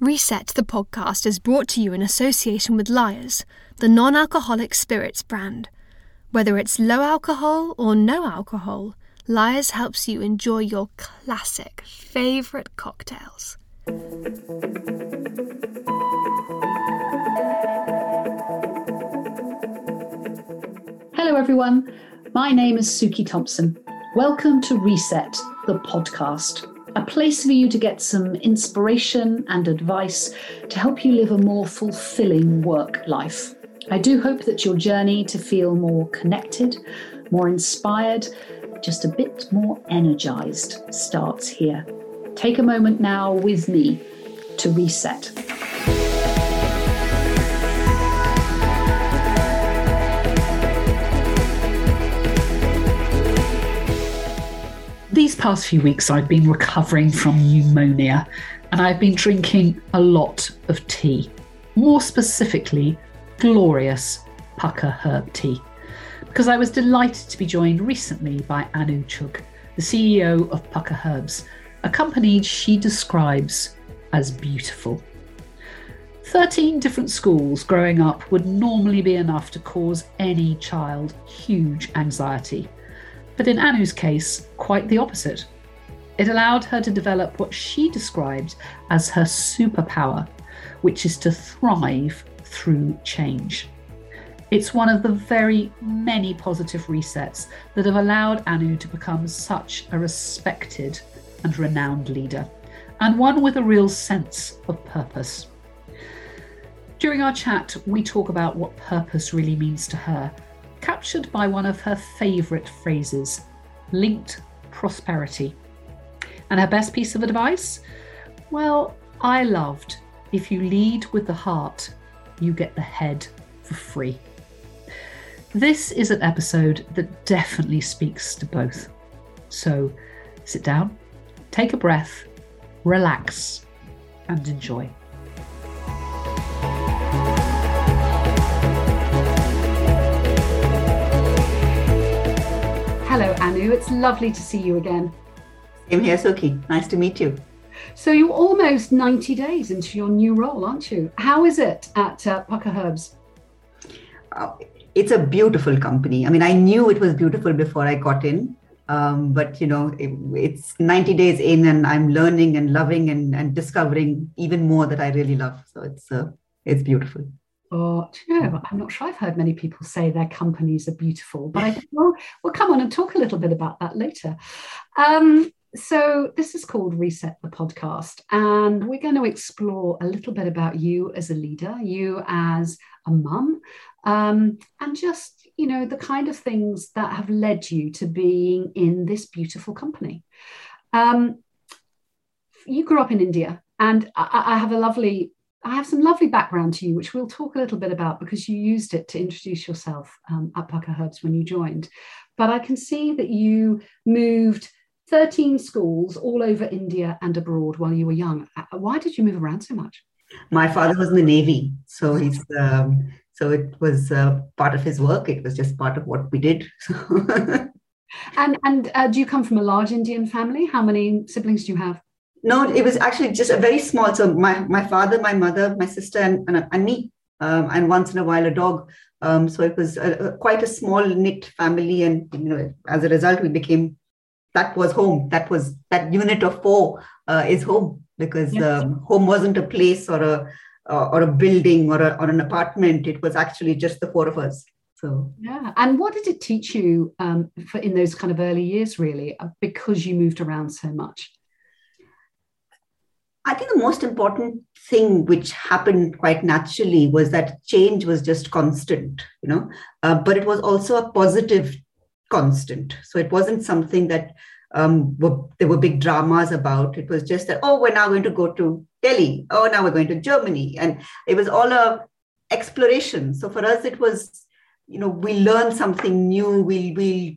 Reset the podcast is brought to you in association with Lyre's, the non alcoholic spirits brand. Whether it's low alcohol or no alcohol, Lyre's helps you enjoy your classic favourite cocktails. Hello, everyone. My name is Suki Thompson. Welcome to Reset, the podcast a place for you to get some inspiration and advice to help you live a more fulfilling work life. I do hope that your journey to feel more connected, more inspired, just a bit more energized starts here. Take a moment now with me to reset. These past few weeks, I've been recovering from pneumonia and I've been drinking a lot of tea. More specifically, glorious Pukka herb tea. Because I was delighted to be joined recently by Anu Chug, the CEO of Pukka Herbs, a company she describes as beautiful. 13 different schools growing up would normally be enough to cause any child huge anxiety. But in Anu's case, quite the opposite. It allowed her to develop what she described as her superpower, which is to thrive through change. It's one of the very many positive resets that have allowed Anu to become such a respected and renowned leader, and one with a real sense of purpose. During our chat, we talk about what purpose really means to her captured by one of her favourite phrases linked prosperity. And her best piece of advice? Well, I loved if you lead with the heart, you get the head for free. This is an episode that definitely speaks to both. So sit down, take a breath, relax, and enjoy. It's lovely to see you again. Same here, Suki. Nice to meet you. So you're almost 90 days into your new role, aren't you? How is it at uh, Pukka Herbs? Uh, it's a beautiful company. I mean, I knew it was beautiful before I got in, um, but you know, it, it's 90 days in, and I'm learning and loving and, and discovering even more that I really love. So it's uh, it's beautiful. Or, do you know, I'm not sure I've heard many people say their companies are beautiful, but I think we'll, we'll come on and talk a little bit about that later. Um, so, this is called Reset the Podcast, and we're going to explore a little bit about you as a leader, you as a mum, um, and just, you know, the kind of things that have led you to being in this beautiful company. Um, you grew up in India, and I, I have a lovely I have some lovely background to you, which we'll talk a little bit about because you used it to introduce yourself um, at Pukka Herbs when you joined. But I can see that you moved 13 schools all over India and abroad while you were young. Uh, why did you move around so much? My father was in the Navy, so he's um, so it was uh, part of his work. It was just part of what we did. and and uh, do you come from a large Indian family? How many siblings do you have? No, it was actually just a very small. So my my father, my mother, my sister, and and, and me, um, and once in a while a dog. Um, so it was a, a, quite a small knit family, and you know, as a result, we became that was home. That was that unit of four uh, is home because yes. um, home wasn't a place or a uh, or a building or, a, or an apartment. It was actually just the four of us. So yeah, and what did it teach you um, for in those kind of early years, really, uh, because you moved around so much? I think the most important thing which happened quite naturally was that change was just constant, you know, uh, but it was also a positive constant. So it wasn't something that um, were, there were big dramas about. It was just that, oh, we're now going to go to Delhi. Oh, now we're going to Germany. And it was all a exploration. So for us, it was, you know, we learn something new. We'll, we'll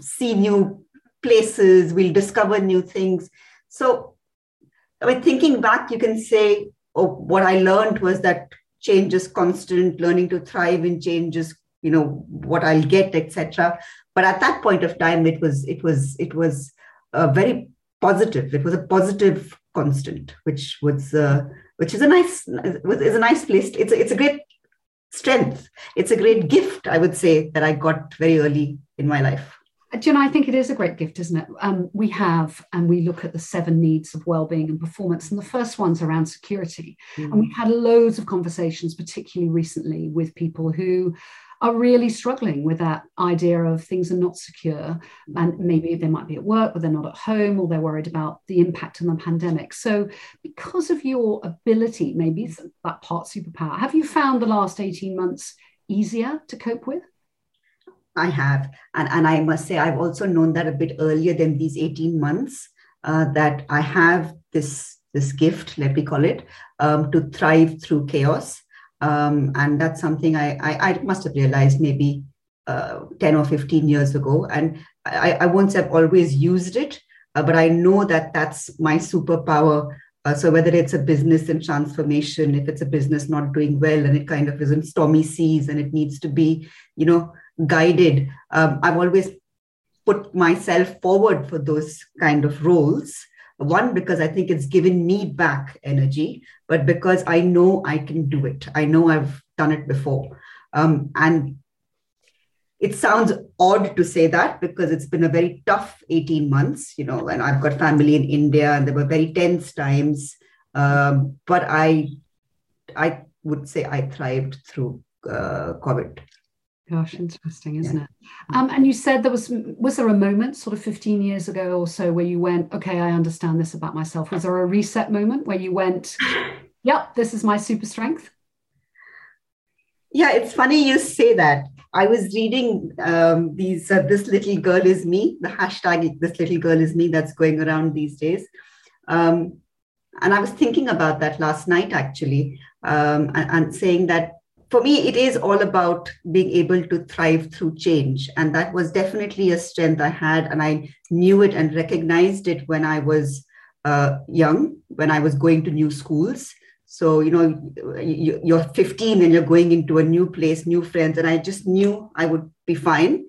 see new places. We'll discover new things. So I mean, thinking back, you can say, oh, what I learned was that change is constant, learning to thrive in change is, you know, what I'll get, etc. But at that point of time, it was, it was, it was a very positive. It was a positive constant, which was uh, which is a nice is a nice place. It's a, it's a great strength. It's a great gift, I would say, that I got very early in my life. Do you know, I think it is a great gift, isn't it? Um, we have, and we look at the seven needs of well-being and performance, and the first one's around security. Mm. And we've had loads of conversations, particularly recently, with people who are really struggling with that idea of things are not secure and maybe they might be at work but they're not at home or they're worried about the impact of the pandemic so because of your ability maybe that part superpower have you found the last 18 months easier to cope with i have and, and i must say i've also known that a bit earlier than these 18 months uh, that i have this this gift let me call it um, to thrive through chaos um, and that's something I, I, I, must have realized maybe uh, 10 or 15 years ago. And I, I won't say I've always used it, uh, but I know that that's my superpower. Uh, so whether it's a business in transformation, if it's a business not doing well and it kind of is in stormy seas and it needs to be, you know, guided, um, I've always put myself forward for those kind of roles one, because I think it's given me back energy, but because I know I can do it. I know I've done it before. Um, and it sounds odd to say that because it's been a very tough 18 months, you know, and I've got family in India and there were very tense times. Um, but I, I would say I thrived through uh, COVID. Gosh, interesting, isn't yeah. it? Um, and you said there was was there a moment, sort of 15 years ago or so, where you went, okay, I understand this about myself. Was there a reset moment where you went, yep, this is my super strength? Yeah, it's funny you say that. I was reading um, these uh, "This Little Girl Is Me," the hashtag "This Little Girl Is Me" that's going around these days, um, and I was thinking about that last night actually, um, and, and saying that for me, it is all about being able to thrive through change. And that was definitely a strength I had. And I knew it and recognized it when I was uh, young, when I was going to new schools. So, you know, you're 15 and you're going into a new place, new friends. And I just knew I would be fine.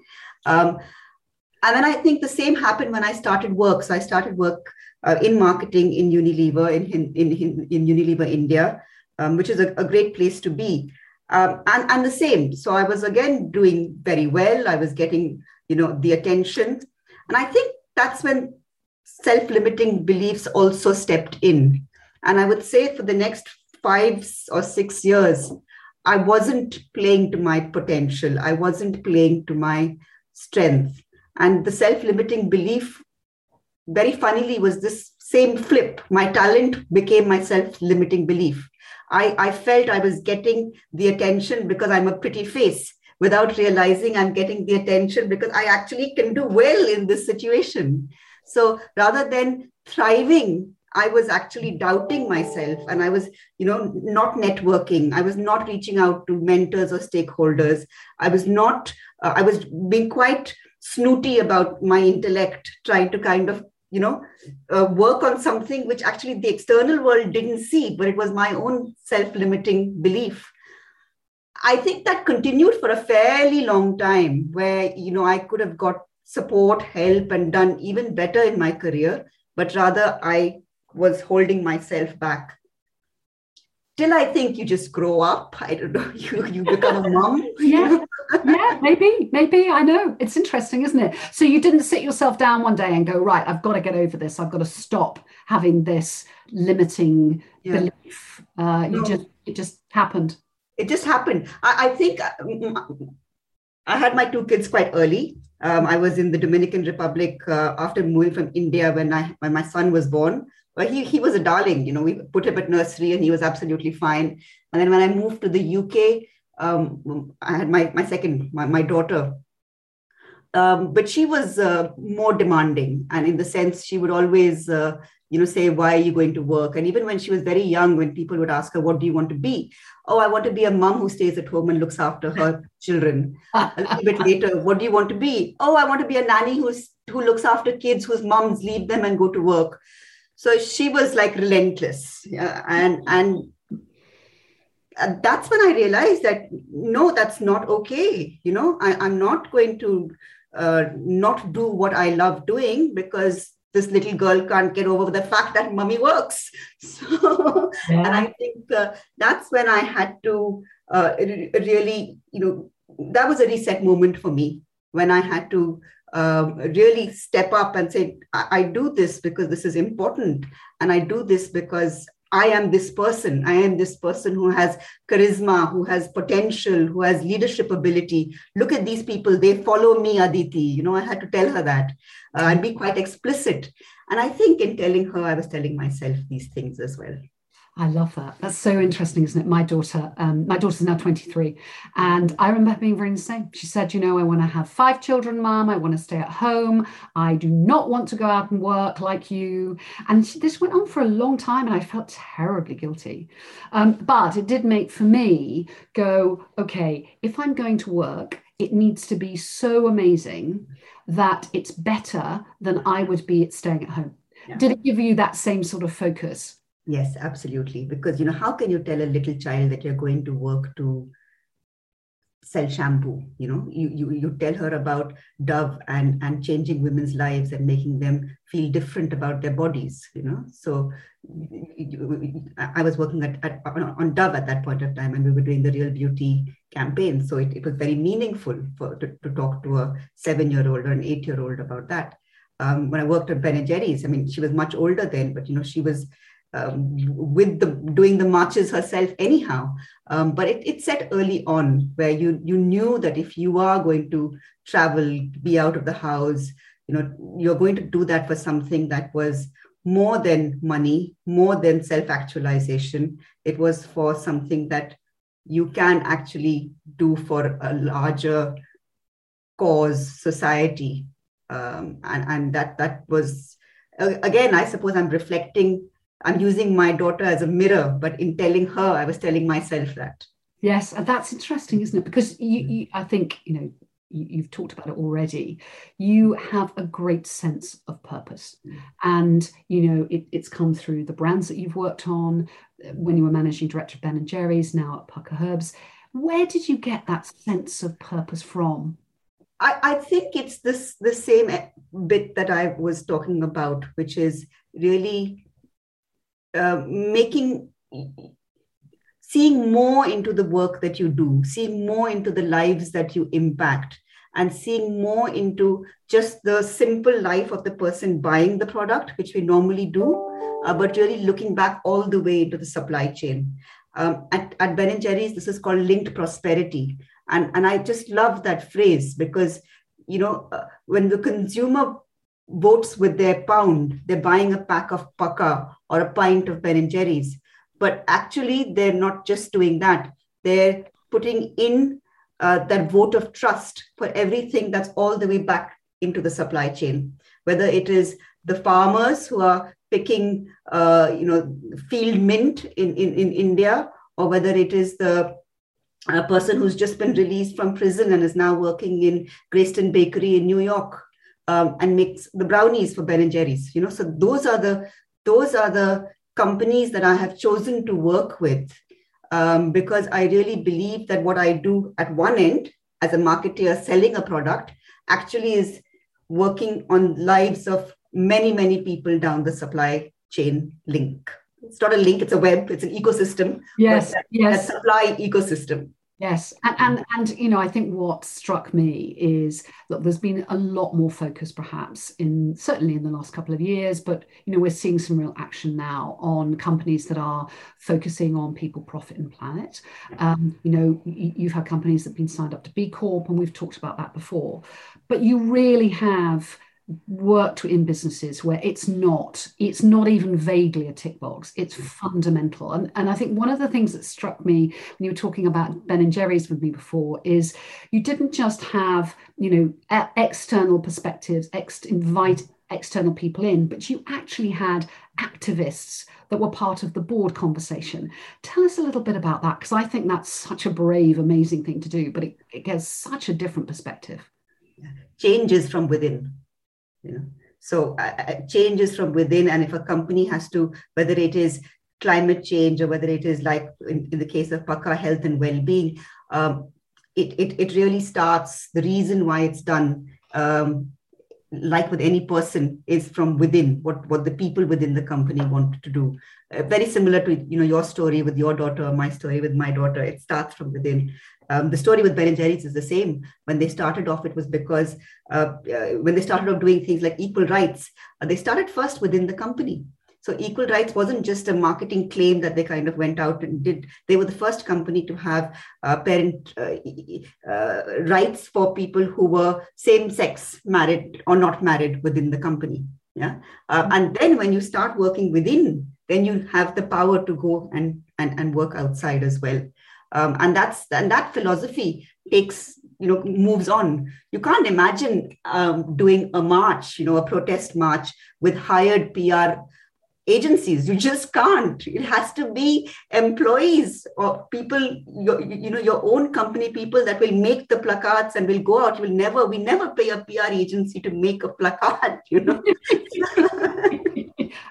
Um, and then I think the same happened when I started work. So I started work uh, in marketing in Unilever, in, in, in, in Unilever India, um, which is a, a great place to be um, and, and the same. So I was again doing very well. I was getting, you know, the attention. And I think that's when self-limiting beliefs also stepped in. And I would say for the next five or six years, I wasn't playing to my potential. I wasn't playing to my strength. And the self-limiting belief, very funnily, was this same flip. My talent became my self-limiting belief. I, I felt I was getting the attention because I'm a pretty face without realizing I'm getting the attention because I actually can do well in this situation. So rather than thriving, I was actually doubting myself and I was, you know, not networking. I was not reaching out to mentors or stakeholders. I was not, uh, I was being quite snooty about my intellect, trying to kind of you know uh, work on something which actually the external world didn't see but it was my own self-limiting belief. I think that continued for a fairly long time where you know i could have got support help and done even better in my career but rather i was holding myself back till I think you just grow up. I don't know, you, you become a mom. yeah, yeah, maybe, maybe. I know. It's interesting, isn't it? So you didn't sit yourself down one day and go, right, I've got to get over this. I've got to stop having this limiting yeah. belief. Uh, you no. just it just happened. It just happened. I, I think uh, I had my two kids quite early. Um, I was in the Dominican Republic uh, after moving from India when I when my son was born. But he, he was a darling, you know, we put him at nursery and he was absolutely fine. And then when I moved to the UK, um, I had my, my second, my, my daughter. Um, but she was uh, more demanding. And in the sense, she would always, uh, you know, say, why are you going to work? And even when she was very young, when people would ask her, what do you want to be? Oh, I want to be a mom who stays at home and looks after her children. a little bit later, what do you want to be? Oh, I want to be a nanny who's who looks after kids whose moms leave them and go to work so she was like relentless yeah, and and that's when i realized that no that's not okay you know I, am not going to uh, not do what i love doing because this little girl can't get over the fact that mummy works. So, yeah. and I think uh, that's when I had to uh, really, you know, that was a reset moment for me when I had to um, really step up and say, I, I do this because this is important. And I do this because I am this person. I am this person who has charisma, who has potential, who has leadership ability. Look at these people. They follow me, Aditi. You know, I had to tell her that uh, and be quite explicit. And I think in telling her, I was telling myself these things as well. I love that. That's so interesting, isn't it? My daughter, um, my daughter's now 23, and I remember being very same. She said, "You know, I want to have five children, mom. I want to stay at home. I do not want to go out and work like you." And she, this went on for a long time, and I felt terribly guilty. Um, but it did make for me go, okay, if I'm going to work, it needs to be so amazing that it's better than I would be at staying at home. Yeah. Did it give you that same sort of focus? Yes, absolutely. Because you know, how can you tell a little child that you're going to work to sell shampoo? You know, you you you tell her about Dove and and changing women's lives and making them feel different about their bodies. You know, so I was working at, at on Dove at that point of time, and we were doing the Real Beauty campaign. So it, it was very meaningful for to, to talk to a seven-year-old or an eight-year-old about that. Um, when I worked at Ben and Jerry's, I mean, she was much older then, but you know, she was um, with the doing the marches herself anyhow. Um, but it, it set early on where you you knew that if you are going to travel, be out of the house, you know, you're going to do that for something that was more than money, more than self-actualization. It was for something that you can actually do for a larger cause, society. Um, and, and that that was again, I suppose I'm reflecting I'm using my daughter as a mirror, but in telling her, I was telling myself that. Yes, and that's interesting, isn't it? Because you, mm. you I think, you know, you, have talked about it already. You have a great sense of purpose, mm. and you know it, it's come through the brands that you've worked on when you were managing director of Ben and Jerry's, now at Pukka Herbs. Where did you get that sense of purpose from? I, I think it's this the same bit that I was talking about, which is really uh, making seeing more into the work that you do seeing more into the lives that you impact and seeing more into just the simple life of the person buying the product which we normally do uh, but really looking back all the way into the supply chain. Um, at, at ben and jerry's this is called linked prosperity. And, and i just love that phrase because you know uh, when the consumer votes with their pound, they're buying a pack of Pukka or a pint of Ben and Jerry's. But actually, they're not just doing that. They're putting in uh, that vote of trust for everything that's all the way back into the supply chain, whether it is the farmers who are picking, uh, you know, field mint in, in, in India, or whether it is the a person who's just been released from prison and is now working in Greyston Bakery in New York um, and makes the brownies for Ben and Jerry's. You know, so those are the those are the companies that I have chosen to work with um, because I really believe that what I do at one end as a marketer selling a product actually is working on lives of many many people down the supply chain link. It's not a link; it's a web. It's an ecosystem. Yes, yes. That supply ecosystem. Yes, and, and and you know, I think what struck me is that there's been a lot more focus, perhaps in certainly in the last couple of years, but you know, we're seeing some real action now on companies that are focusing on people, profit, and planet. Um, you know, you've had companies that've been signed up to B Corp, and we've talked about that before, but you really have worked in businesses where it's not it's not even vaguely a tick box. It's mm. fundamental. And, and i think one of the things that struck me when you were talking about ben and jerry's with me before is you didn't just have you know external perspectives ex- invite external people in but you actually had activists that were part of the board conversation. Tell us a little bit about that because i think that's such a brave amazing thing to do but it, it gives such a different perspective. Changes from within you know so uh, uh, changes from within and if a company has to whether it is climate change or whether it is like in, in the case of Pukka health and well-being um, it, it, it really starts the reason why it's done um, like with any person, is from within. What what the people within the company want to do. Uh, very similar to you know your story with your daughter, my story with my daughter. It starts from within. Um, the story with Ben and Jerry's is the same. When they started off, it was because uh, uh, when they started off doing things like equal rights, uh, they started first within the company. So equal rights wasn't just a marketing claim that they kind of went out and did. They were the first company to have uh, parent uh, uh, rights for people who were same sex married or not married within the company. Yeah, and then when you start working within, then you have the power to go and and, and work outside as well um, and that's and that philosophy takes you know moves on. You can't imagine um, doing a march you know a protest march with hired pr agencies. You just can't. It has to be employees or people your, you know your own company people that will make the placards and will go out. You will never we never pay a pr agency to make a placard you know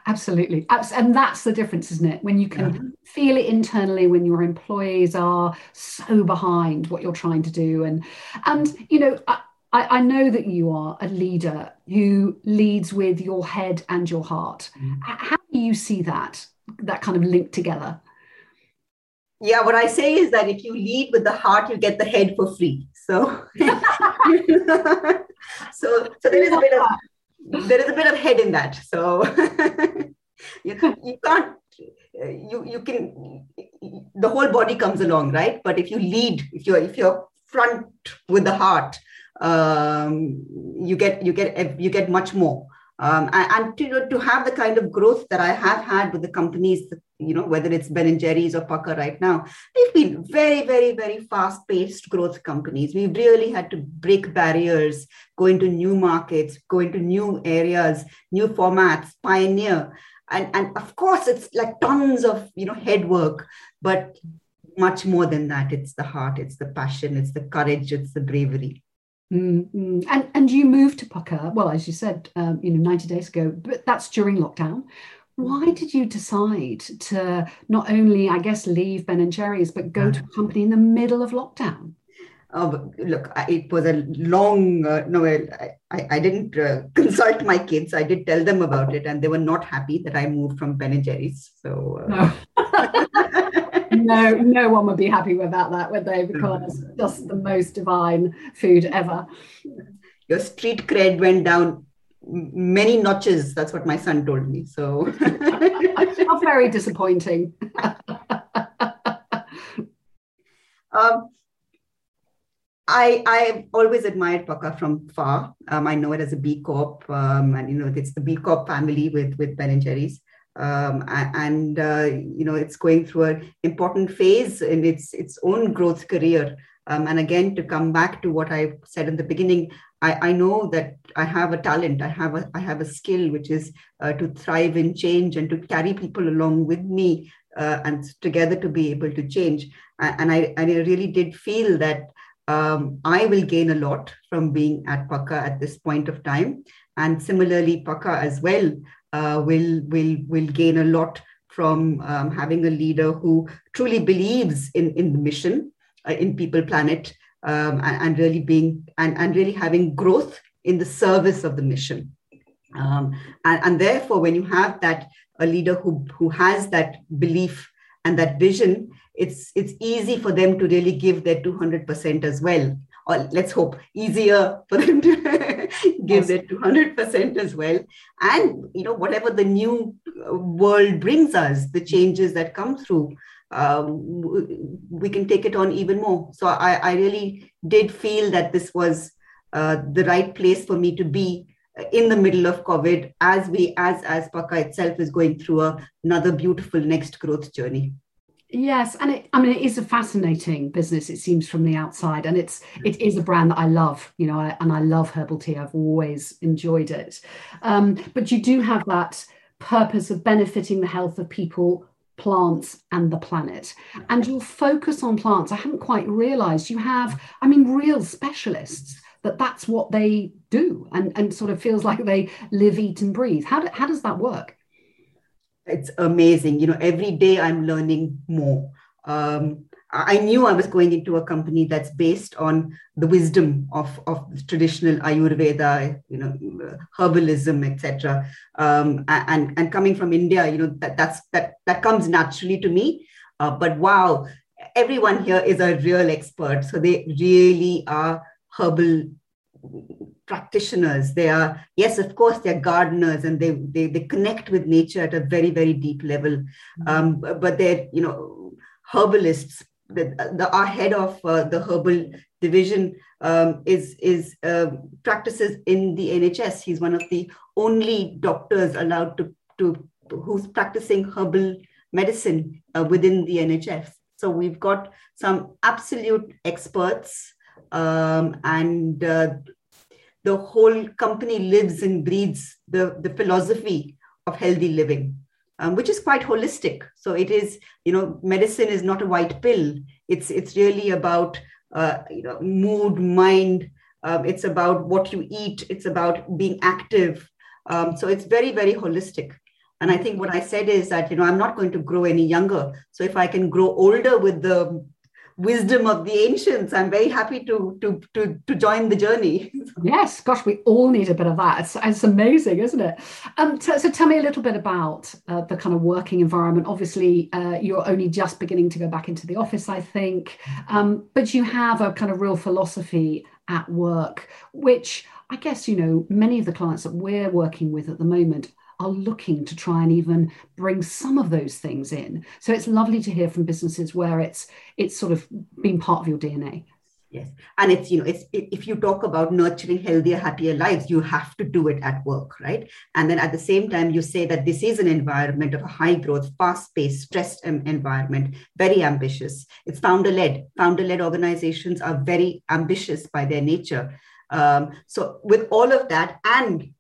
absolutely and that's the difference isn't it when you can yeah. feel it internally when your employees are so behind what you're trying to do and and you know I, I, know that you are a leader who leads with your head and your heart. Mm. How do you see that that kind of link together? Yeah, what I say is that if you lead with the heart, you get the head for free. So, so, so there is a bit of there is a bit of head in that. So you, you can't you you can the whole body comes along, right? But if you lead, if you're if you're front with the heart, um, you get you get you get much more. Um, and, and to, to have the kind of growth that I have had with the companies, you know, whether it's Ben and Jerry's or Pukka right now, they've been very, very, very fast-paced growth companies. We've really had to break barriers, go into new markets, go into new areas, new formats, pioneer. And, and of course, it's like tons of you know head work, but much more than that. It's the heart, it's the passion, it's the courage, it's the bravery. Mm-hmm. And and you moved to Pukka, well, as you said, um, you know, 90 days ago, but that's during lockdown. Why did you decide to not only, I guess, leave Ben and Jerry's, but go to a company in the middle of lockdown? Oh, look, it was a long, uh, no, I, I didn't uh, consult my kids. I did tell them about it, and they were not happy that I moved from Ben and Jerry's. So, uh... no. no, no one would be happy without that, would they? Because it's just the most divine food ever. Your street cred went down many notches. That's what my son told me. So, how very disappointing. um, I I've always admired Pukka from far. Um, I know it as a B Corp, um, and you know it's the B Corp family with with Ben and Jerry's um, and uh, you know it's going through an important phase in its its own growth career. Um, and again, to come back to what I said in the beginning, I, I know that I have a talent, I have a I have a skill, which is uh, to thrive in change and to carry people along with me uh, and together to be able to change. And I, and I really did feel that um, I will gain a lot from being at Pukka at this point of time. And similarly, Pukka as well uh, will will will gain a lot from um, having a leader who truly believes in in the mission, uh, in people planet, um, and, and, really being and, and really having growth in the service of the mission. Um, and, and therefore, when you have that a leader who who has that belief and that vision, it's it's easy for them to really give their 200% as well or let's hope easier for them to give yes. their 200% as well and you know whatever the new uh, world brings us the changes that come through um, we can take it on even more so i, I really did feel that this was uh, the right place for me to be in the middle of covid as we as as Pukka itself is going through a, another beautiful next growth journey Yes, and it, I mean it is a fascinating business. It seems from the outside, and it's it is a brand that I love. You know, I, and I love herbal tea. I've always enjoyed it. Um, but you do have that purpose of benefiting the health of people, plants, and the planet. And your focus on plants, I haven't quite realised. You have, I mean, real specialists that that's what they do, and and sort of feels like they live, eat, and breathe. How do, how does that work? it's amazing you know every day i'm learning more Um, I knew I was going into a company that's based on the wisdom of, of traditional Ayurveda, you know, herbalism, etc. Um, and and coming from India, you know, that that's that that comes naturally to me. Uh, but wow, everyone here is a real expert. So they really are herbal practitioners they are yes of course they're gardeners and they they, they connect with nature at a very very deep level mm-hmm. um, but they're you know herbalists the, the our head of uh, the herbal division um, is is uh, practices in the nhs he's one of the only doctors allowed to to who's practicing herbal medicine uh, within the nhs so we've got some absolute experts um, and uh, the whole company lives and breathes the, the philosophy of healthy living, um, which is quite holistic. So it is, you know, medicine is not a white pill. It's it's really about uh, you know mood, mind. Um, it's about what you eat. It's about being active. Um, so it's very very holistic. And I think what I said is that you know I'm not going to grow any younger. So if I can grow older with the wisdom of the ancients. I'm very happy to to to, to join the journey. Yes gosh we all need a bit of that. It's, it's amazing isn't it? Um so, so tell me a little bit about uh, the kind of working environment. Obviously uh, you're only just beginning to go back into the office i think. Um, but you have a kind of real philosophy at work which i guess you know many of the clients that we're working with at the moment are looking to try and even bring some of those things in. So it's lovely to hear from businesses where it's it's sort of been part of your DNA. Yes, and it's you know it's if you talk about nurturing healthier, happier lives, you have to do it at work, right? And then at the same time, you say that this is an environment of a high growth, fast paced, stressed environment, very ambitious. It's founder led. Founder led organizations are very ambitious by their nature. Um, so with all of that and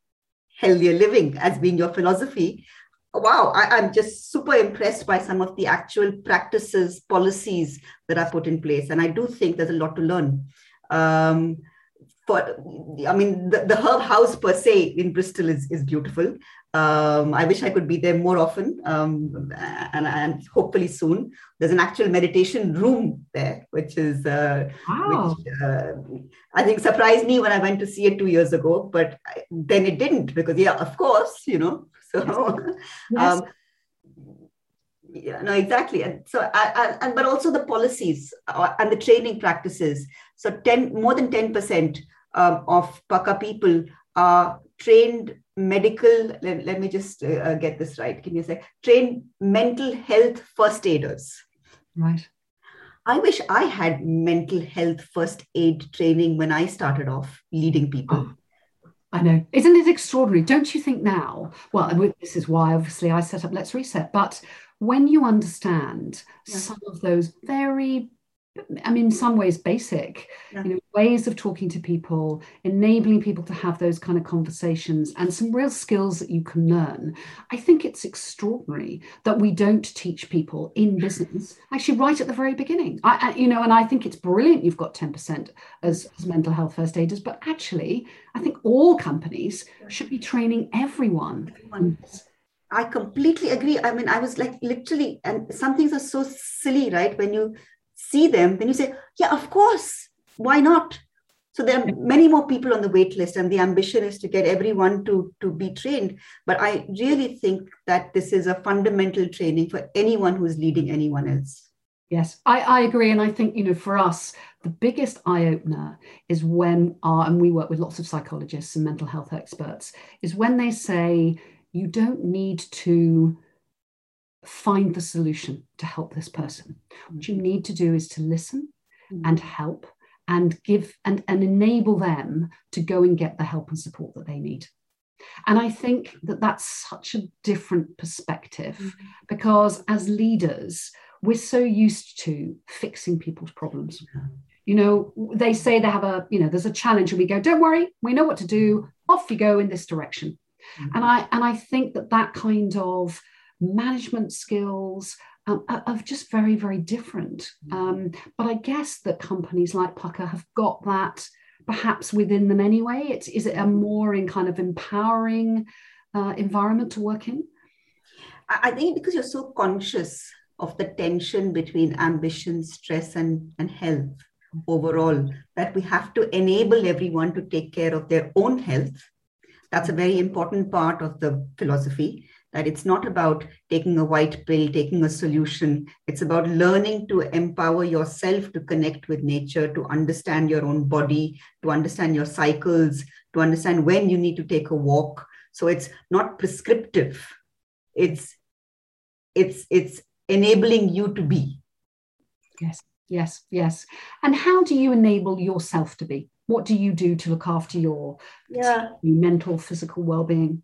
healthier living as being your philosophy. Wow I, am just super impressed by some of the actual practices policies that are put in place. And i do think there's a lot to learn. Um, for i mean the, the herb house per se in bristol is, is beautiful um, I wish I could be there more often um, and, and, hopefully soon. There's an actual meditation room there, which is, uh, wow. which uh, I think surprised me when I went to see it two years ago, but I, then it didn't because, yeah, of course, you know. So, yes. um, yeah, no, exactly. And so, I, I, and but also the policies uh, and the training practices. So, 10 more than 10% um, of Pukka people are trained medical let, let me just uh, uh, get this right can you say trained mental health first aiders right i wish i had mental health first aid training when i started off leading people oh. I know. Isn't it extraordinary? Don't you think now? Well, this is why obviously I set up Let's Reset. But when you understand some of those very I mean, in some ways, basic, yeah. you know, ways of talking to people, enabling people to have those kind of conversations, and some real skills that you can learn. I think it's extraordinary that we don't teach people in business actually right at the very beginning. I, you know, and I think it's brilliant you've got ten percent as, as mental health first aiders, but actually, I think all companies should be training everyone. everyone. I completely agree. I mean, I was like literally, and some things are so silly, right? When you see them, then you say, yeah, of course, why not? So there are many more people on the wait list, and the ambition is to get everyone to, to be trained. But I really think that this is a fundamental training for anyone who's leading anyone else. Yes, I, I agree. And I think, you know, for us, the biggest eye opener is when our, and we work with lots of psychologists and mental health experts, is when they say, you don't need to find the solution to help this person. What you mm-hmm. need to do is to listen mm-hmm. and help and give and, and enable them to go and get the help and support that they need. And I think that that's such a different perspective mm-hmm. because as leaders, we're so used to fixing people's problems. You know, they say they have a, you know, there's a challenge and we go, don't worry, we know what to do. Off you go in this direction. Mm-hmm. And I and I think that that kind of management skills um, are, just very, very different. Mm-hmm. Um, but I guess that companies like Pukka have got that perhaps within them anyway. It's, is it a more in kind of empowering uh, environment to work in? I think because you're so conscious of the tension between ambition, stress, and, and health overall, that we have to enable everyone to take care of their own health. That's a very important part of the philosophy that it's not about taking a white pill, taking a solution. It's about learning to empower yourself to connect with nature, to understand your own body, to understand your cycles, to understand when you need to take a walk. So it's not prescriptive. It's it's it's enabling you to be. Yes, yes, yes. And how do you enable yourself to be? What do you do to look after your yeah. mental, physical well-being?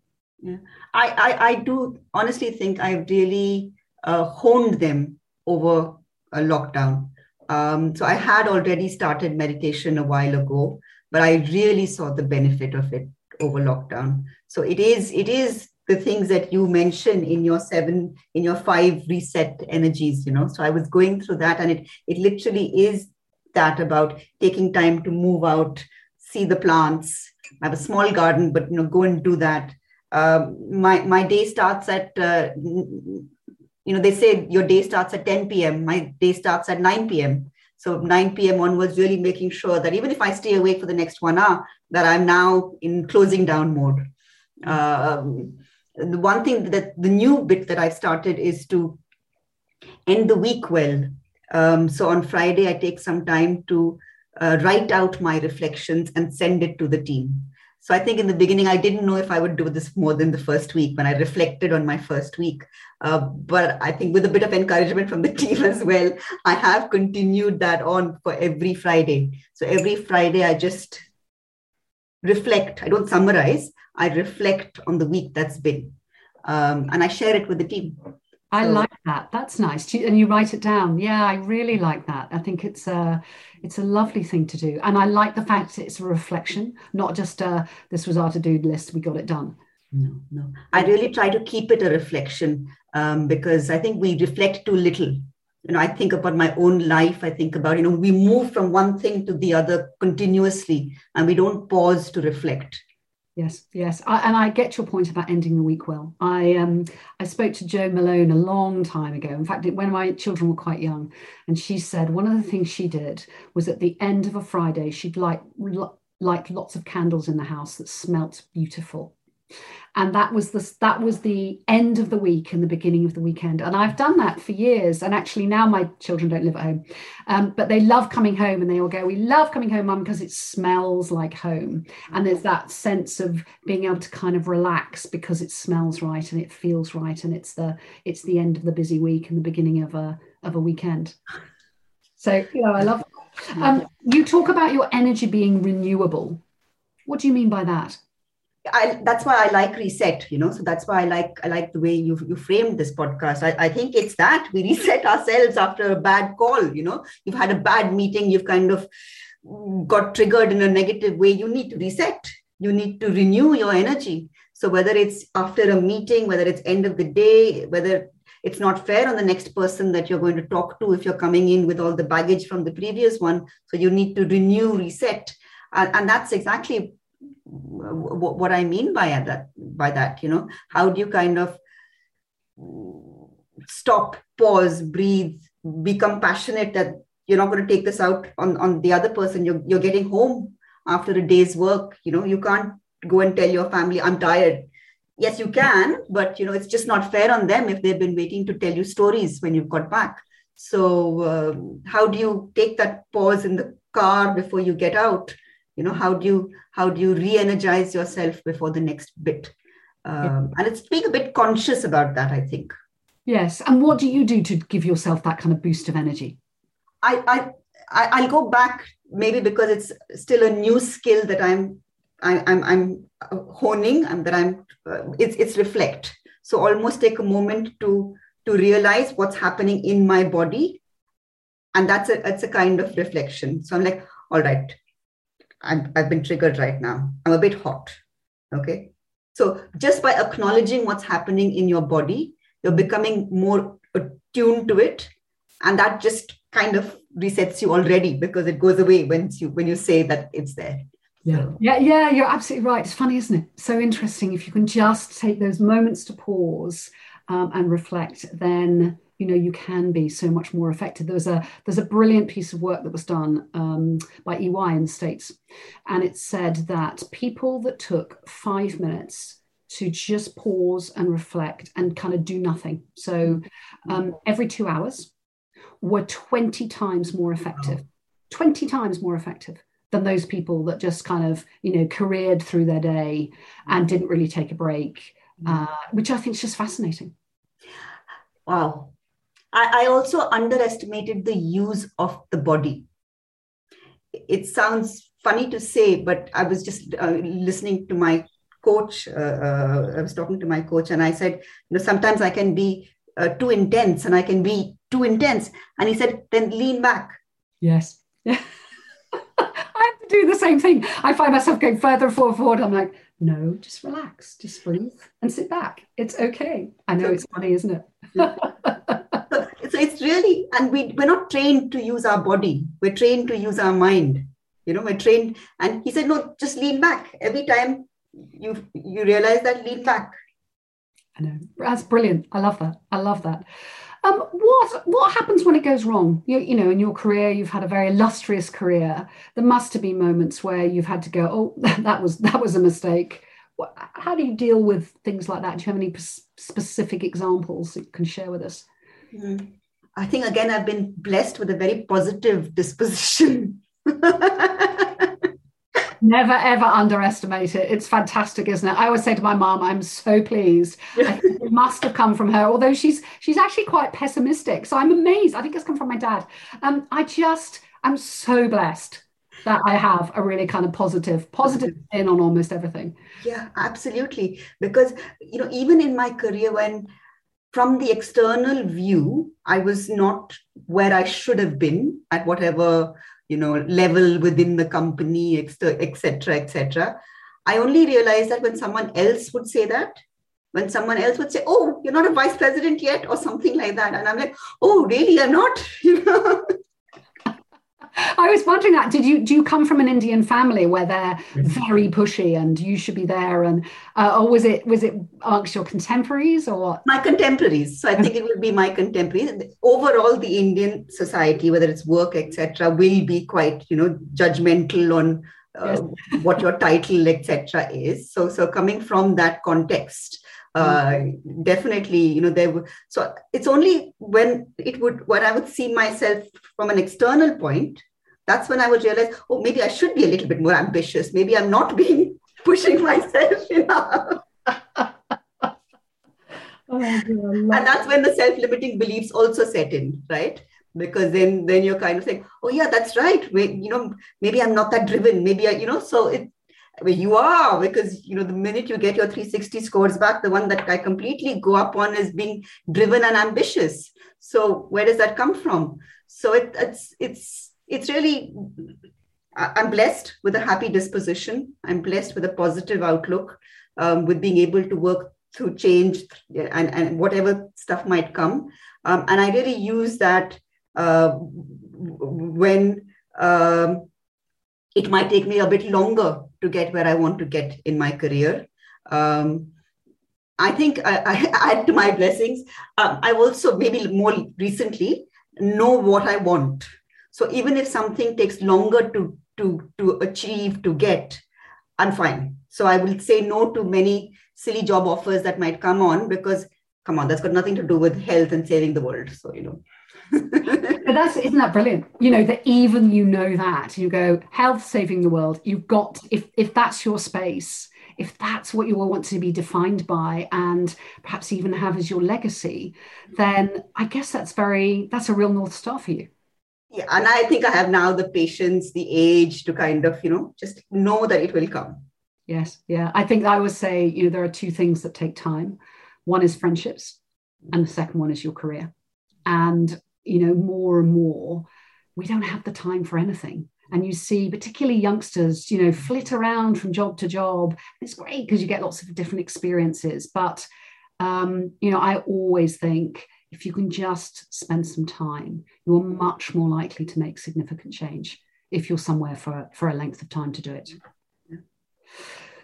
I, I, I do honestly think I've really uh, honed them over a lockdown. Um, so I had already started meditation a while ago, but I really saw the benefit of it over lockdown. So it is it is the things that you mentioned in your seven in your five reset energies. You know, so I was going through that, and it it literally is that about taking time to move out, see the plants. I have a small garden, but you know, go and do that um, my my day starts at uh, you know they say your day starts at 10 p.m. My day starts at 9 p.m. So 9 p.m. onwards, really making sure that even if I stay awake for the next one hour, that I'm now in closing down mode. Um, the one thing that the new bit that I've started is to end the week well. Um, so on Friday, I take some time to uh, write out my reflections and send it to the team. So I think in the beginning, I didn't know if I would do this more than the first week when I reflected on my first week. Uh, but I think with a bit of encouragement from the team as well, I have continued that on for every Friday. So every Friday, I just reflect. I don't summarize, I reflect on the week that's been. Um, and I share it with the team. I like that. That's nice. And you write it down. Yeah, I really like that. I think it's a it's a lovely thing to do. And I like the fact it's a reflection, not just a this was our to-do list, we got it done. No, no. I really try to keep it a reflection um, because I think we reflect too little. You know, I think about my own life. I think about, you know, we move from one thing to the other continuously and we don't pause to reflect. Yes, yes, I, and I get your point about ending the week well. I um I spoke to Jo Malone a long time ago. In fact, when my children were quite young, and she said one of the things she did was at the end of a Friday she'd light light lots of candles in the house that smelt beautiful, and that was the that was the end of the week and the beginning of the weekend. And i've done that for years. And actually now my children don't live at home. Um, but they love coming home and they all go we love coming home mum because it smells like home. And there's that sense of being able to kind of relax because it smells right and it feels right and it's the it's the end of the busy week and the beginning of a of a weekend. So you know i love um, you talk about your energy being renewable. What do you mean by that I, that's why I like reset, you know. So that's why I like I like the way you you framed this podcast. I, I think it's that we reset ourselves after a bad call, you know. You've had a bad meeting, you've kind of got triggered in a negative way. You need to reset. You need to renew your energy. So whether it's after a meeting, whether it's end of the day, whether it's not fair on the next person that you're going to talk to if you're coming in with all the baggage from the previous one. So you need to renew, reset. And, and that's exactly what I mean by that. By that, you know, how do you kind of stop, pause, breathe, be compassionate that you're not going to take this out on, on the other person. You're, you're getting home after a day's work. You know, you can't go and tell your family, I'm tired. Yes, you can, but you know, it's just not fair on them if they've been waiting to tell you stories when you've got back. So, um, how do you take that pause in the car before you get out you know how do you how do you re-energize yourself before the next bit? Um, and it's being a bit conscious about that i think. Yes. And what do you do to give yourself that kind of boost of energy? I i, i'll go back maybe because it's still a new skill that i'm I, am I'm, I'm honing and that i'm uh, it's it's reflect. So almost take a moment to to realize what's happening in my body. And that's a that's a kind of reflection. So i'm like all right I'm, I've been triggered right now. I'm a bit hot. Okay. So just by acknowledging what's happening in your body, you're becoming more attuned to it. And that just kind of resets you already because it goes away when you when you say that it's there. Yeah. Yeah, yeah, you're absolutely right. It's funny, isn't it? So interesting. If you can just take those moments to pause um, and reflect, then you know you can be so much more effective. There's a there's a brilliant piece of work that was done um, by ey in the states and it said that people that took five minutes to just pause and reflect and kind of do nothing so um, every two hours were 20 times more effective. 20 times more effective than those people that just kind of you know careered through their day and didn't really take a break uh, which i think is just fascinating. Wow I, I also underestimated the use of the body. It sounds funny to say, but I was just uh, listening to my coach. Uh, uh, I was talking to my coach, and I said, you know, sometimes I can be uh, too intense, and I can be too intense. And he said, then lean back. Yes. I have to do the same thing. I find myself going further and forward, forward. I'm like, no, just relax, just breathe and sit back. It's okay. I know it's funny, isn't it? So it's really and we we're not trained to use our body we're trained to use our mind you know we're trained and he said no just lean back every time you you realize that lean back i know that's brilliant i love that i love that um, what what happens when it goes wrong? You, you know, in your career, you've had a very illustrious career. There must have been moments where you've had to go, "Oh, that was that was a mistake." How do you deal with things like that? Do you have any p- specific examples that you can share with us? Mm. I think again, I've been blessed with a very positive disposition. Never ever underestimate it. It's fantastic, isn't it? I always say to my mom, "I'm so pleased." it must have come from her, although she's she's actually quite pessimistic. So I'm amazed. I think it's come from my dad. Um, I just I'm so blessed that I have a really kind of positive, positive spin on almost everything. Yeah, absolutely. Because you know, even in my career, when from the external view, I was not where I should have been at whatever you know level within the company, etc., etc. I only realized that when someone else would say that, when someone else would say, "Oh, you're not a vice president yet," or something like that, and I'm like, "Oh, really? I'm not," you know. I was wondering that. Did you do you come from an Indian family where they're very pushy and you should be there, and uh, or was it was it amongst your contemporaries or my contemporaries? So I think it would be my contemporaries. Overall, the Indian society, whether it's work etc., will be quite you know judgmental on uh, yes. what your title etc. is. So so coming from that context. Uh, definitely you know there were so it's only when it would when i would see myself from an external point that's when i would realize oh maybe i should be a little bit more ambitious. Maybe i'm not being pushing myself enough oh, and that's when the self-limiting beliefs also set in right? Because then then you're kind of saying oh yeah that's right. You know maybe i'm not that driven. Maybe i you know so it Mean, you are because you know the minute you get your 360 scores back, the one that I completely go up on is being driven and ambitious. So where does that come from? So it, it's it's it's really I'm blessed with a happy disposition. I'm blessed with a positive outlook, um, with being able to work through change and, and whatever stuff might come. Um, and I really use that uh, when um, it might take me a bit longer to get where I want to get in my career. Um, I think I, I, add to my blessings. Um, I also maybe more recently know what I want. So even if something takes longer to to to achieve to get, I'm fine. So I will say no to many silly job offers that might come on because come on, that's got nothing to do with health and saving the world. So you know but that's isn't that brilliant? You know that even you know that you go health saving the world. You've got if if that's your space if that's what you all want to be defined by and perhaps even have as your legacy then i guess that's very that's a real north star for you. Yeah and i think i have now the patience the age to kind of you know just know that it will come. Yes yeah. I think i would say you know there are two things that take time. One is friendships and the second one is your career. And you know, more and more, we don't have the time for anything. And you see, particularly youngsters, you know, flit around from job to job. It's great because you get lots of different experiences. But, um, you know, I always think if you can just spend some time, you're much more likely to make significant change if you're somewhere for, for a length of time to do it.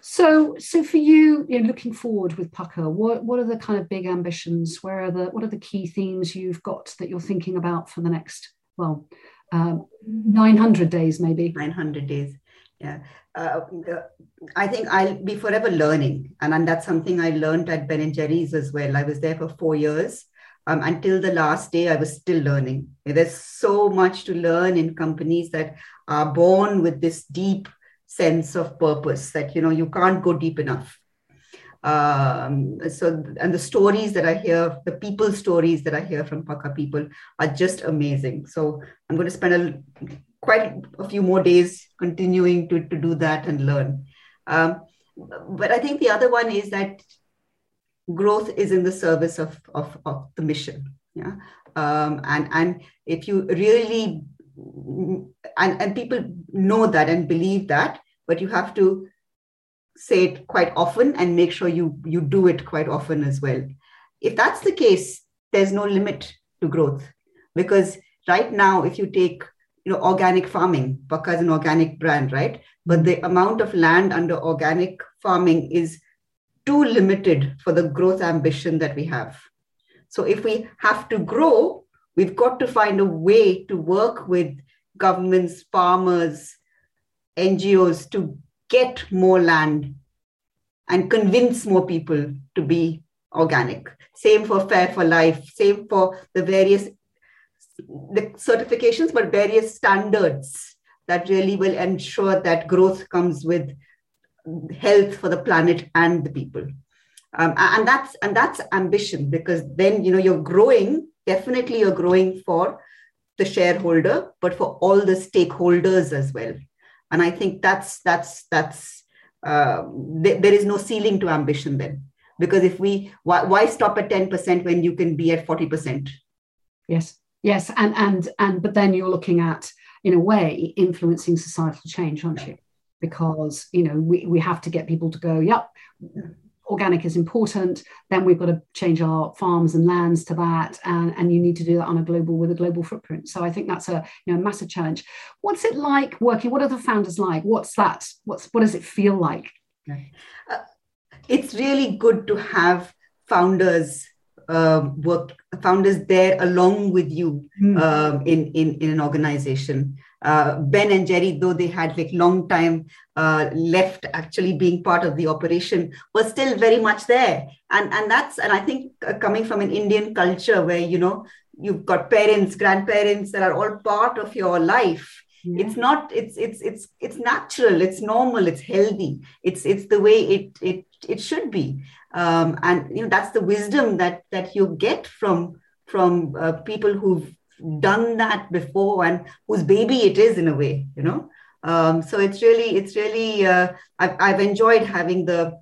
So, so for you, you know, looking forward with Pukka, what what are the kind of big ambitions? Where are the what are the key themes you've got that you're thinking about for the next well, um, 900 days maybe? 900 days, yeah. Uh, I think I'll be forever learning, and, and that's something I learned at Ben and Jerry's as well. I was there for four years. Um, until the last day, I was still learning. There's so much to learn in companies that are born with this deep sense of purpose that you know you can't go deep enough. Um, so and the stories that i hear the people stories that i hear from Pukka people are just amazing. So i'm going to spend a, quite a few more days continuing to, to do that and learn. Um, but i think the other one is that growth is in the service of, of, of the mission yeah? Um, and and if you really and, and people know that and believe that, but you have to say it quite often and make sure you you do it quite often as well. If that's the case, there's no limit to growth because right now, if you take you know organic farming, Pukka is an organic brand, right? But the amount of land under organic farming is too limited for the growth ambition that we have. So if we have to grow, we've got to find a way to work with governments, farmers, NGOs to get more land and convince more people to be organic. Same for Fair for Life, same for the various the certifications, but various standards that really will ensure that growth comes with health for the planet and the people. Um, and that's and that's ambition because then you know you're growing. Definitely, you're growing for the shareholder, but for all the stakeholders as well. And I think that's that's that's uh, th- there is no ceiling to ambition then, because if we why, why stop at ten percent when you can be at forty percent? Yes, yes, and and and but then you're looking at in a way influencing societal change, aren't you? Because you know we we have to get people to go, yep, organic is important, then we've got to change our farms and lands to that. And, and you need to do that on a global with a global footprint. So I think that's a you know massive challenge. What's it like working? What are the founders like? What's that? What's what does it feel like? Uh, it's really good to have founders uh, work founders there along with you mm. um, in, in in an organization uh, Ben and Jerry, though they had like long time uh, left actually being part of the operation, was still very much there. And and that's and I think uh, coming from an Indian culture where you know you've got parents, grandparents that are all part of your life. Yeah. It's not. It's it's it's it's natural. It's normal. It's healthy. It's it's the way it it it should be. Um, and you know that's the wisdom that that you get from from uh, people who've done that before and whose baby it is in a way you know? Um, so it's really it's really uh, I've, I've enjoyed having the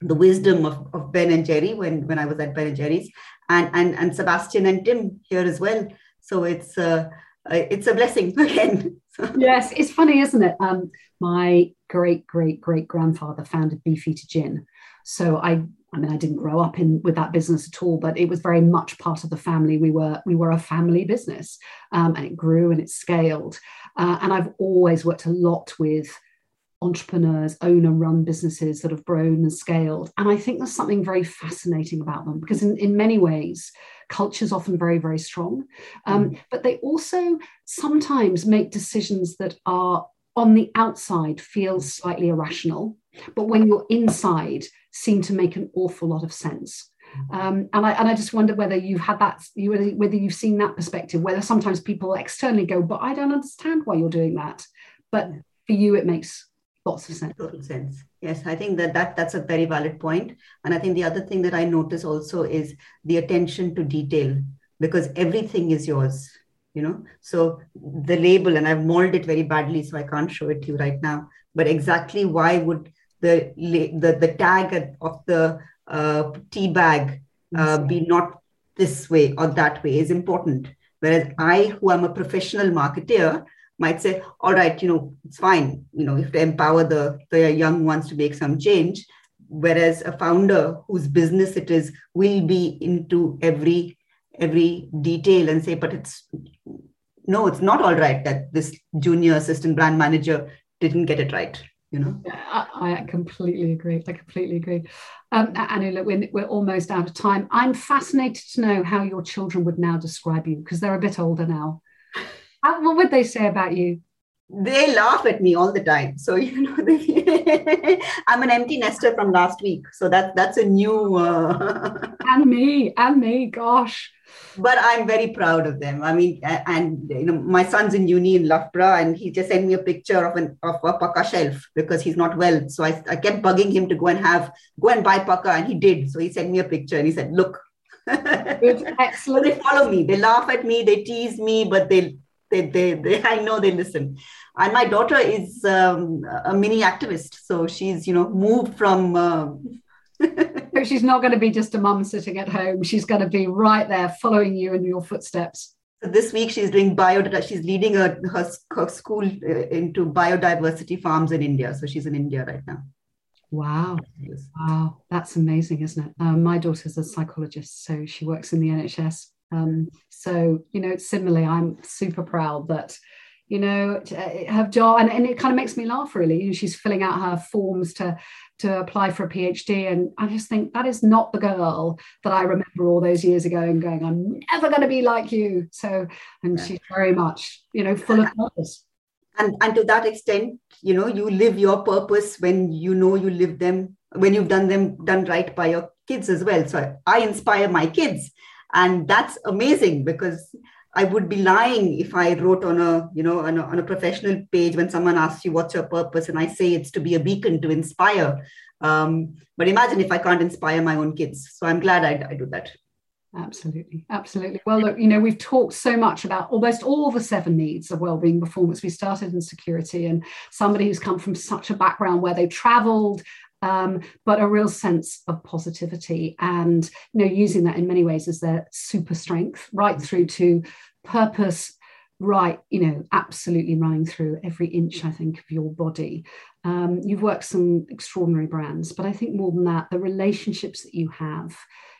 the wisdom of, of ben and jerry when when i was at ben and jerry's. And and and sebastian and tim here as well. So it's uh, uh it's a blessing again. Yes it's funny isn't it? Um my great great great grandfather founded beefeater gin. So i I mean, I didn't grow up in with that business at all, but it was very much part of the family. We were we were a family business, um, and it grew and it scaled. Uh, and I've always worked a lot with entrepreneurs, owner-run businesses that have grown and scaled. And I think there's something very fascinating about them because in, in many ways, culture is often very, very strong. Um, mm. But they also sometimes make decisions that are on the outside feels slightly irrational. But when you're inside, seem to make an awful lot of sense. Mm-hmm. Um, and I and I just wonder whether you've had that, you whether you've seen that perspective, whether sometimes people externally go, but I don't understand why you're doing that. But for you, it makes lots of sense. Total sense. Yes, I think that, that that's a very valid point. And I think the other thing that I notice also is the attention to detail, because everything is yours. You know, so the label, and I've molded it very badly, so I can't show it to you right now. But exactly why would the the, the tag of the uh, tea bag uh, be not this way or that way is important. Whereas I, who am a professional marketer, might say, all right, you know, it's fine. You know, if to empower the, the young ones to make some change. Whereas a founder whose business it is will be into every every detail and say, but it's no, it's not all right that this junior assistant brand manager didn't get it right you know? I, I, completely agree. I completely agree. Um, Anu, look, we're, we're almost out of time. I'm fascinated to know how your children would now describe you because they're a bit older now. How, what would they say about you they laugh at me all the time. So you know, they, I'm an empty nester from last week. So that that's a new. Uh... and me, and me, gosh. But I'm very proud of them. I mean, and you know, my son's in uni in Loughborough, and he just sent me a picture of an of a Pukka shelf because he's not well. So I, I kept bugging him to go and have go and buy Pukka, and he did. So he sent me a picture, and he said, "Look." Good, excellent. so they follow me. They laugh at me. They tease me, but they they, they, they I know they listen and my daughter is um, a mini activist so she's you know moved from uh, she's not going to be just a mum sitting at home she's going to be right there following you in your footsteps so this week she's doing bio she's leading a, her, her school uh, into biodiversity farms in india so she's in india right now Wow. Wow. That's amazing, isn't it? Um, my daughter's a psychologist, so she works in the NHS. Um, so, you know, similarly, I'm super proud that you know, uh, have job, and, and it kind of makes me laugh really. She's filling out her forms to to apply for a PhD, and I just think that is not the girl that I remember all those years ago and going, I'm never going to be like you. So, and yeah. she's very much, you know, full of purpose. And and to that extent, you know, you live your purpose when you know you live them when you've done them done right by your kids as well. So I inspire my kids, and that's amazing because I would be lying if I wrote on a, you know, on a, on a, professional page when someone asks you what's your purpose, and I say it's to be a beacon to inspire. Um, but imagine if I can't inspire my own kids. So I'm glad I, I do that. Absolutely, absolutely. Well, look, you know, we've talked so much about almost all the seven needs of well-being performance. We started in security, and somebody who's come from such a background where they've travelled um, but a real sense of positivity and you know using that in many ways as their super strength right through to purpose right you know absolutely running through every inch i think of your body. Um, you've worked some extraordinary brands but i think more than that the relationships that you have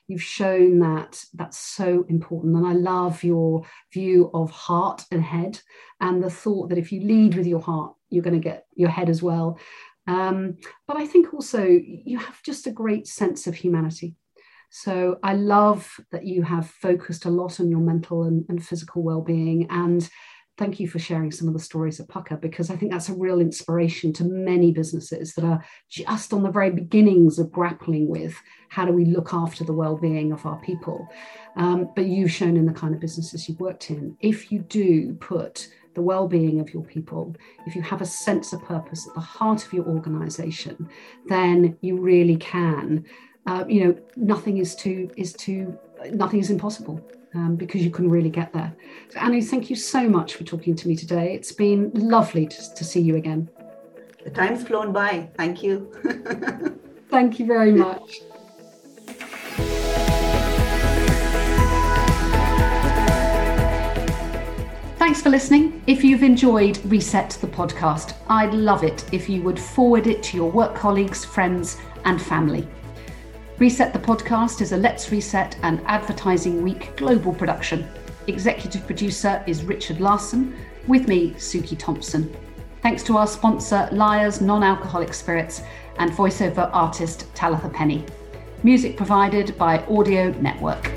you've shown that that's so important. And i love your view of heart and head and the thought that if you lead with your heart you're going to get your head as well um, but I think also you have just a great sense of humanity. So I love that you have focused a lot on your mental and, and physical well-being and thank you for sharing some of the stories at Pukka because I think that's a real inspiration to many businesses that are just on the very beginnings of grappling with how do we look after the well-being of our people. Um, but you've shown in the kind of businesses you've worked in, if you do put the well-being of your people, if you have a sense of purpose at the heart of your organization, then you really can. Uh, you know, nothing is too is too nothing is impossible. Um, because you can really get there. So, Anu, thank you so much for talking to me today. It's been lovely to, to see you again. The time's flown by. Thank you. thank you very much. Thanks for listening. If you've enjoyed Reset the podcast, I'd love it if you would forward it to your work colleagues, friends, and family. Reset the podcast is a Let's Reset and Advertising Week global production. Executive producer is Richard Larson, with me, Suki Thompson. Thanks to our sponsor, Lyre's Non Alcoholic Spirits, and voiceover artist Talitha Penny. Music provided by Audio Network.